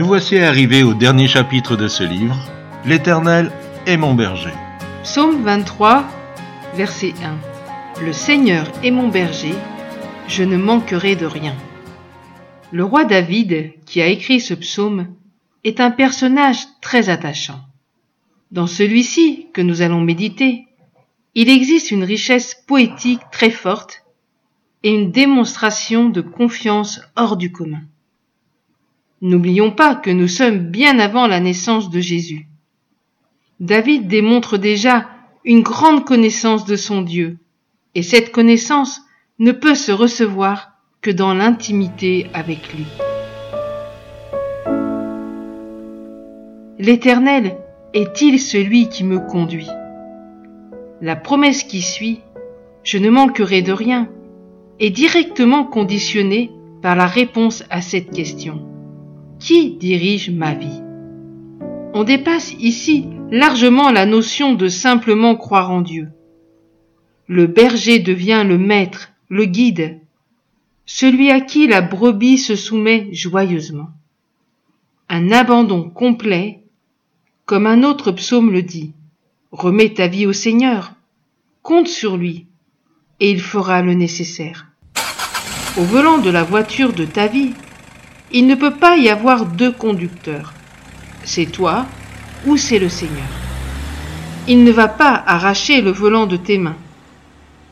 Nous voici arrivés au dernier chapitre de ce livre, L'Éternel est mon berger. Psaume 23, verset 1. Le Seigneur est mon berger, je ne manquerai de rien. Le roi David, qui a écrit ce psaume, est un personnage très attachant. Dans celui-ci que nous allons méditer, il existe une richesse poétique très forte et une démonstration de confiance hors du commun. N'oublions pas que nous sommes bien avant la naissance de Jésus. David démontre déjà une grande connaissance de son Dieu, et cette connaissance ne peut se recevoir que dans l'intimité avec lui. L'Éternel est-il celui qui me conduit? La promesse qui suit, je ne manquerai de rien, est directement conditionnée par la réponse à cette question. Qui dirige ma vie? On dépasse ici largement la notion de simplement croire en Dieu. Le berger devient le maître, le guide, celui à qui la brebis se soumet joyeusement. Un abandon complet, comme un autre psaume le dit. Remets ta vie au Seigneur, compte sur lui, et il fera le nécessaire. Au volant de la voiture de ta vie, il ne peut pas y avoir deux conducteurs. C'est toi ou c'est le Seigneur. Il ne va pas arracher le volant de tes mains.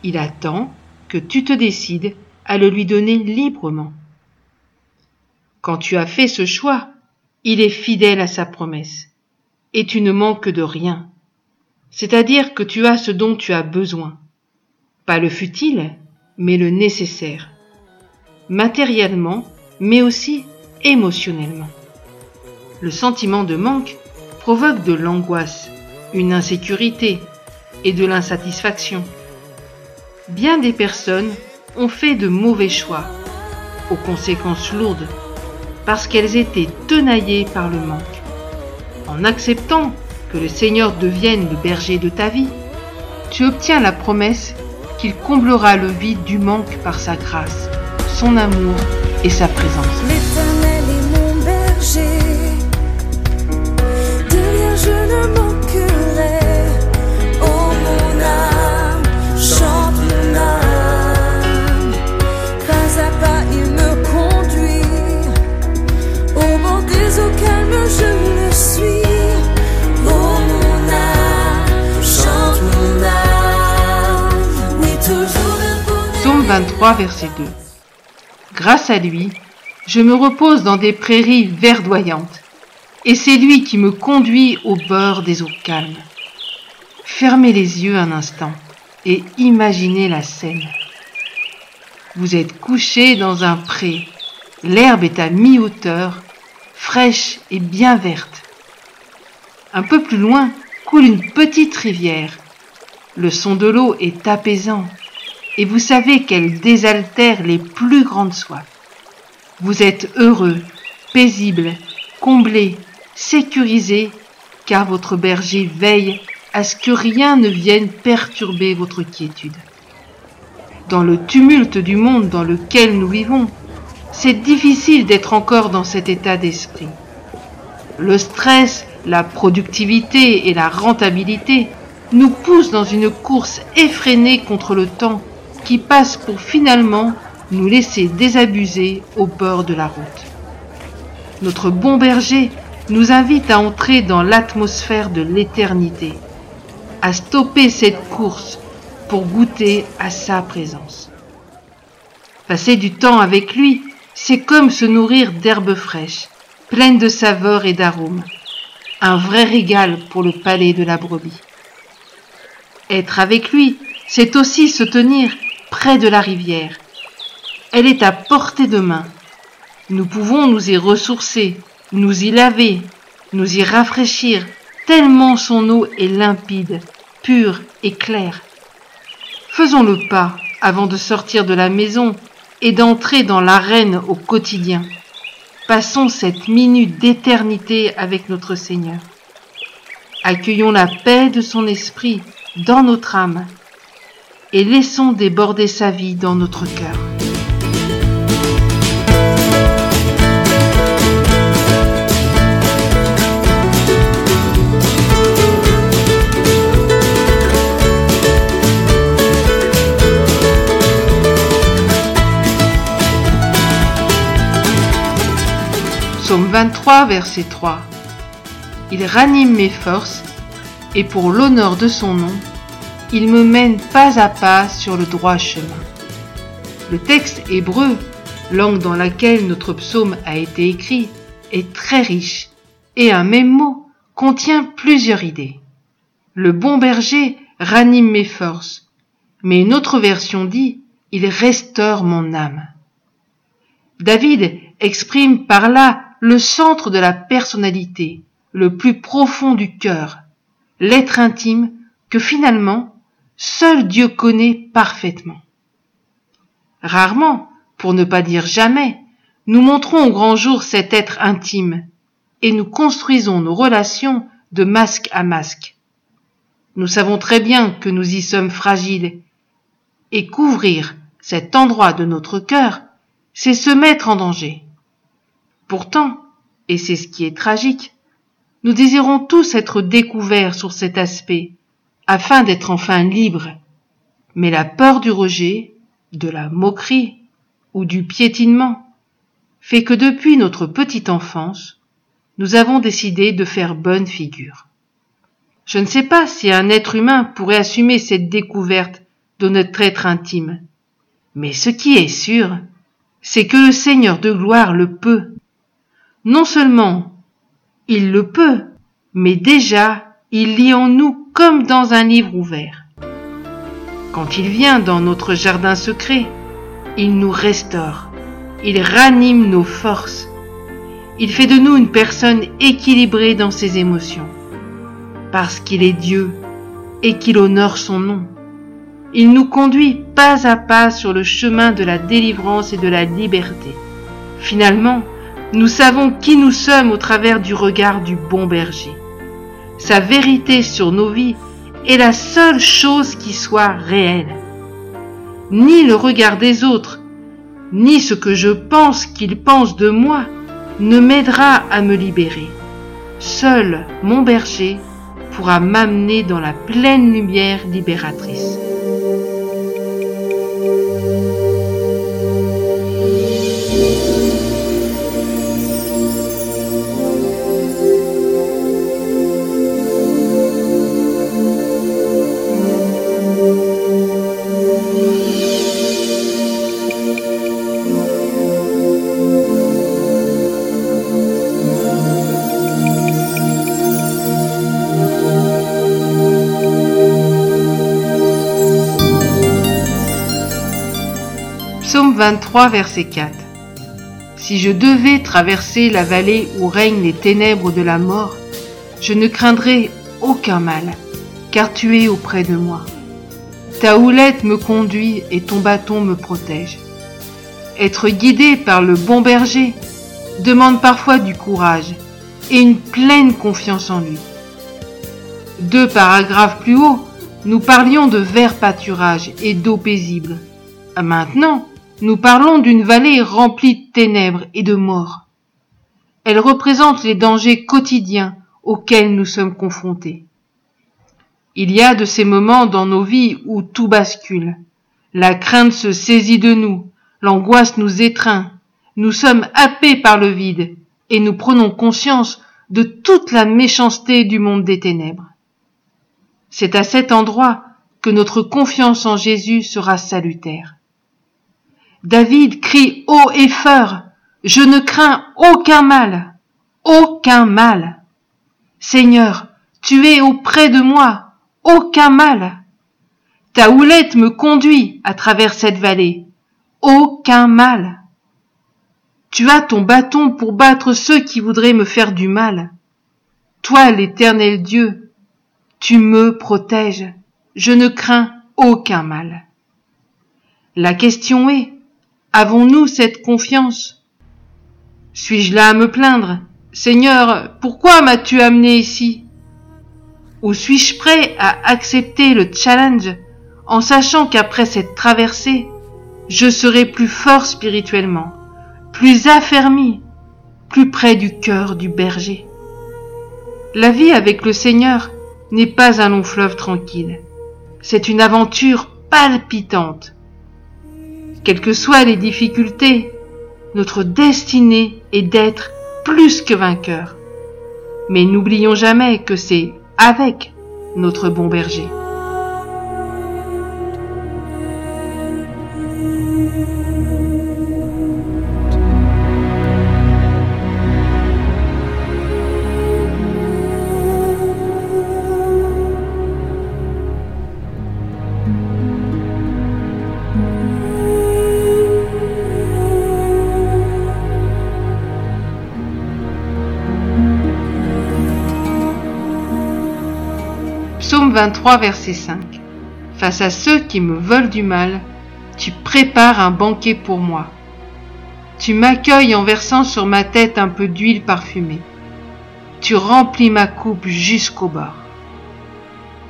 Il attend que tu te décides à le lui donner librement. Quand tu as fait ce choix, il est fidèle à sa promesse, et tu ne manques de rien, c'est-à-dire que tu as ce dont tu as besoin, pas le futile, mais le nécessaire, matériellement, mais aussi émotionnellement. Le sentiment de manque provoque de l'angoisse, une insécurité et de l'insatisfaction. Bien des personnes ont fait de mauvais choix, aux conséquences lourdes, parce qu'elles étaient tenaillées par le manque. En acceptant que le Seigneur devienne le berger de ta vie, tu obtiens la promesse qu'il comblera le vide du manque par sa grâce, son amour et sa présence. L'éternel est mon berger, de rien je ne manquerai. Oh mon âme, chante mon âme, pas à pas il me conduit. Au bord des eaux calmes je le suis. Oh mon âme, chante mon âme, oui toujours debout. Psaume 23, verset 2. Grâce à lui, je me repose dans des prairies verdoyantes, et c'est lui qui me conduit au bord des eaux calmes. Fermez les yeux un instant et imaginez la scène. Vous êtes couché dans un pré, l'herbe est à mi-hauteur, fraîche et bien verte. Un peu plus loin coule une petite rivière. Le son de l'eau est apaisant et vous savez qu'elle désaltère les plus grandes soifs. Vous êtes heureux, paisible, comblé, sécurisé, car votre berger veille à ce que rien ne vienne perturber votre quiétude. Dans le tumulte du monde dans lequel nous vivons, c'est difficile d'être encore dans cet état d'esprit. Le stress, la productivité et la rentabilité nous poussent dans une course effrénée contre le temps qui passe pour finalement nous laisser désabuser au bord de la route. Notre bon berger nous invite à entrer dans l'atmosphère de l'éternité, à stopper cette course pour goûter à sa présence. Passer du temps avec lui, c'est comme se nourrir d'herbes fraîches, pleines de saveurs et d'arômes, un vrai régal pour le palais de la brebis. Être avec lui, c'est aussi se tenir près de la rivière. Elle est à portée de main. Nous pouvons nous y ressourcer, nous y laver, nous y rafraîchir, tellement son eau est limpide, pure et claire. Faisons le pas avant de sortir de la maison et d'entrer dans l'arène au quotidien. Passons cette minute d'éternité avec notre Seigneur. Accueillons la paix de son esprit dans notre âme et laissons déborder sa vie dans notre cœur. Psaume 23, verset 3. Il ranime mes forces, et pour l'honneur de son nom, il me mène pas à pas sur le droit chemin. Le texte hébreu, langue dans laquelle notre psaume a été écrit, est très riche et un même mot contient plusieurs idées. Le bon berger ranime mes forces, mais une autre version dit il restaure mon âme. David exprime par là le centre de la personnalité, le plus profond du cœur, l'être intime que finalement seul Dieu connaît parfaitement. Rarement, pour ne pas dire jamais, nous montrons au grand jour cet être intime, et nous construisons nos relations de masque à masque. Nous savons très bien que nous y sommes fragiles, et couvrir cet endroit de notre cœur, c'est se mettre en danger. Pourtant, et c'est ce qui est tragique, nous désirons tous être découverts sur cet aspect, afin d'être enfin libres. Mais la peur du rejet, de la moquerie ou du piétinement fait que depuis notre petite enfance, nous avons décidé de faire bonne figure. Je ne sais pas si un être humain pourrait assumer cette découverte de notre être intime, mais ce qui est sûr, c'est que le Seigneur de gloire le peut. Non seulement il le peut, mais déjà il lit en nous comme dans un livre ouvert. Quand il vient dans notre jardin secret, il nous restaure, il ranime nos forces, il fait de nous une personne équilibrée dans ses émotions, parce qu'il est Dieu et qu'il honore son nom. Il nous conduit pas à pas sur le chemin de la délivrance et de la liberté. Finalement, nous savons qui nous sommes au travers du regard du bon berger. Sa vérité sur nos vies est la seule chose qui soit réelle. Ni le regard des autres, ni ce que je pense qu'ils pensent de moi ne m'aidera à me libérer. Seul mon berger pourra m'amener dans la pleine lumière libératrice. 23, verset 4. Si je devais traverser la vallée où règnent les ténèbres de la mort, je ne craindrais aucun mal, car tu es auprès de moi. Ta houlette me conduit et ton bâton me protège. Être guidé par le bon berger demande parfois du courage et une pleine confiance en lui. Deux paragraphes plus haut, nous parlions de verts pâturages et d'eau paisible. Maintenant, nous parlons d'une vallée remplie de ténèbres et de mort. Elle représente les dangers quotidiens auxquels nous sommes confrontés. Il y a de ces moments dans nos vies où tout bascule. La crainte se saisit de nous, l'angoisse nous étreint, nous sommes happés par le vide et nous prenons conscience de toute la méchanceté du monde des ténèbres. C'est à cet endroit que notre confiance en Jésus sera salutaire. David crie haut et fort, Je ne crains aucun mal, aucun mal. Seigneur, tu es auprès de moi, aucun mal. Ta houlette me conduit à travers cette vallée, aucun mal. Tu as ton bâton pour battre ceux qui voudraient me faire du mal. Toi, l'éternel Dieu, tu me protèges, je ne crains aucun mal. La question est, Avons-nous cette confiance? Suis-je là à me plaindre? Seigneur, pourquoi m'as-tu amené ici? Ou suis-je prêt à accepter le challenge en sachant qu'après cette traversée, je serai plus fort spirituellement, plus affermi, plus près du cœur du berger? La vie avec le Seigneur n'est pas un long fleuve tranquille, c'est une aventure palpitante quelles que soient les difficultés, notre destinée est d'être plus que vainqueurs. Mais n'oublions jamais que c'est avec notre bon berger. Psaume 23, verset 5. Face à ceux qui me veulent du mal, tu prépares un banquet pour moi. Tu m'accueilles en versant sur ma tête un peu d'huile parfumée. Tu remplis ma coupe jusqu'au bord.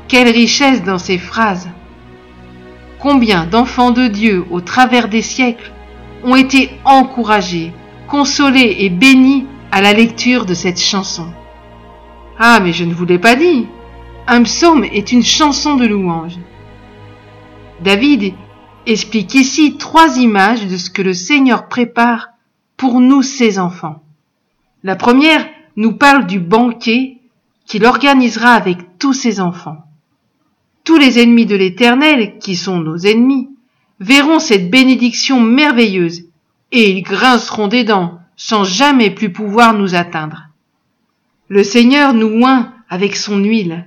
Quelle richesse dans ces phrases. Combien d'enfants de Dieu au travers des siècles ont été encouragés, consolés et bénis à la lecture de cette chanson. Ah, mais je ne vous l'ai pas dit. Un psaume est une chanson de louange. David explique ici trois images de ce que le Seigneur prépare pour nous, ses enfants. La première nous parle du banquet qu'il organisera avec tous ses enfants. Tous les ennemis de l'Éternel, qui sont nos ennemis, verront cette bénédiction merveilleuse, et ils grinceront des dents, sans jamais plus pouvoir nous atteindre. Le Seigneur nous oint avec son huile,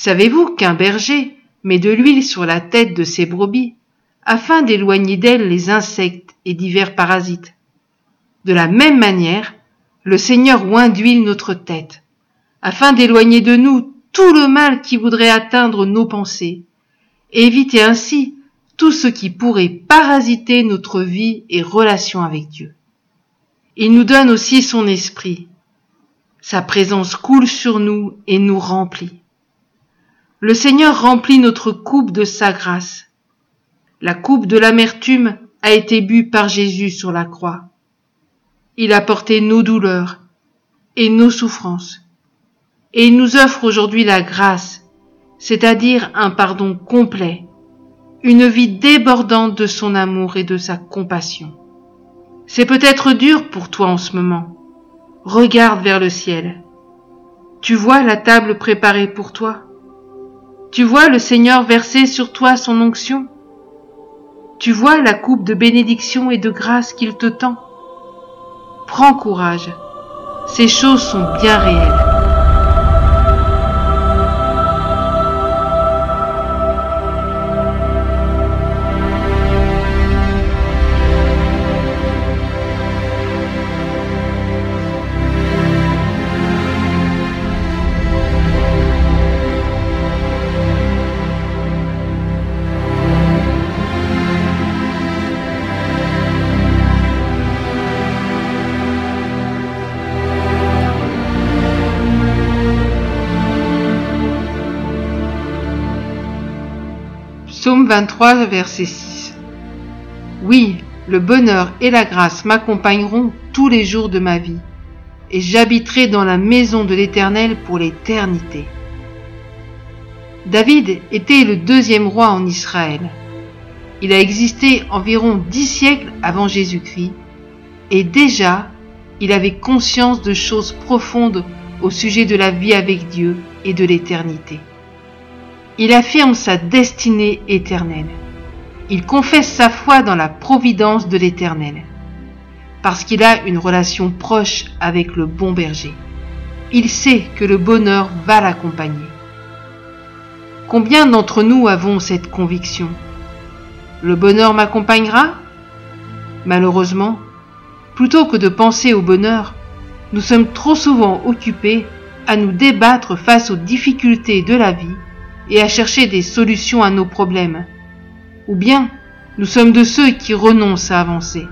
Savez-vous qu'un berger met de l'huile sur la tête de ses brebis afin d'éloigner d'elles les insectes et divers parasites? De la même manière, le Seigneur oint d'huile notre tête, afin d'éloigner de nous tout le mal qui voudrait atteindre nos pensées, et éviter ainsi tout ce qui pourrait parasiter notre vie et relation avec Dieu. Il nous donne aussi son esprit. Sa présence coule sur nous et nous remplit. Le Seigneur remplit notre coupe de sa grâce. La coupe de l'amertume a été bue par Jésus sur la croix. Il a porté nos douleurs et nos souffrances. Et il nous offre aujourd'hui la grâce, c'est-à-dire un pardon complet, une vie débordante de son amour et de sa compassion. C'est peut-être dur pour toi en ce moment. Regarde vers le ciel. Tu vois la table préparée pour toi tu vois le Seigneur verser sur toi son onction? Tu vois la coupe de bénédiction et de grâce qu'il te tend? Prends courage, ces choses sont bien réelles. 23, verset 6. Oui, le bonheur et la grâce m'accompagneront tous les jours de ma vie, et j'habiterai dans la maison de l'Éternel pour l'éternité. David était le deuxième roi en Israël. Il a existé environ dix siècles avant Jésus-Christ, et déjà il avait conscience de choses profondes au sujet de la vie avec Dieu et de l'éternité. Il affirme sa destinée éternelle. Il confesse sa foi dans la providence de l'Éternel, parce qu'il a une relation proche avec le bon berger. Il sait que le bonheur va l'accompagner. Combien d'entre nous avons cette conviction? Le bonheur m'accompagnera? Malheureusement, plutôt que de penser au bonheur, nous sommes trop souvent occupés à nous débattre face aux difficultés de la vie et à chercher des solutions à nos problèmes. Ou bien, nous sommes de ceux qui renoncent à avancer.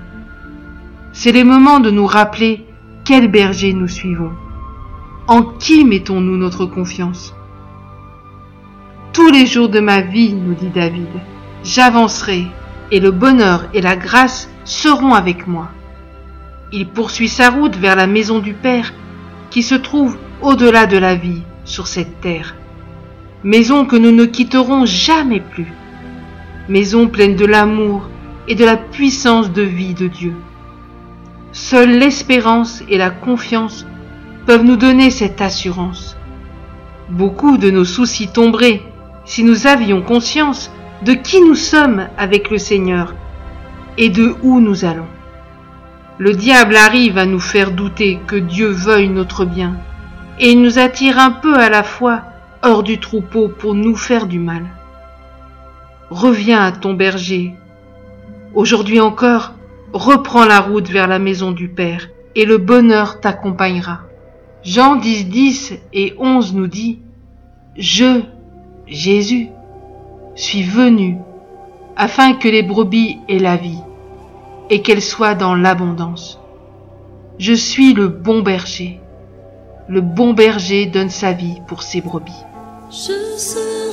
C'est les moments de nous rappeler quel berger nous suivons. En qui mettons-nous notre confiance? Tous les jours de ma vie, nous dit David, j'avancerai et le bonheur et la grâce seront avec moi. Il poursuit sa route vers la maison du Père qui se trouve au-delà de la vie sur cette terre maison que nous ne quitterons jamais plus, maison pleine de l'amour et de la puissance de vie de Dieu. Seule l'espérance et la confiance peuvent nous donner cette assurance. Beaucoup de nos soucis tomberaient si nous avions conscience de qui nous sommes avec le Seigneur et de où nous allons. Le diable arrive à nous faire douter que Dieu veuille notre bien, et il nous attire un peu à la fois hors du troupeau pour nous faire du mal. Reviens à ton berger. Aujourd'hui encore, reprends la route vers la maison du Père, et le bonheur t'accompagnera. Jean 10, 10 et 11 nous dit, Je, Jésus, suis venu afin que les brebis aient la vie et qu'elles soient dans l'abondance. Je suis le bon berger. Le bon berger donne sa vie pour ses brebis. Je serai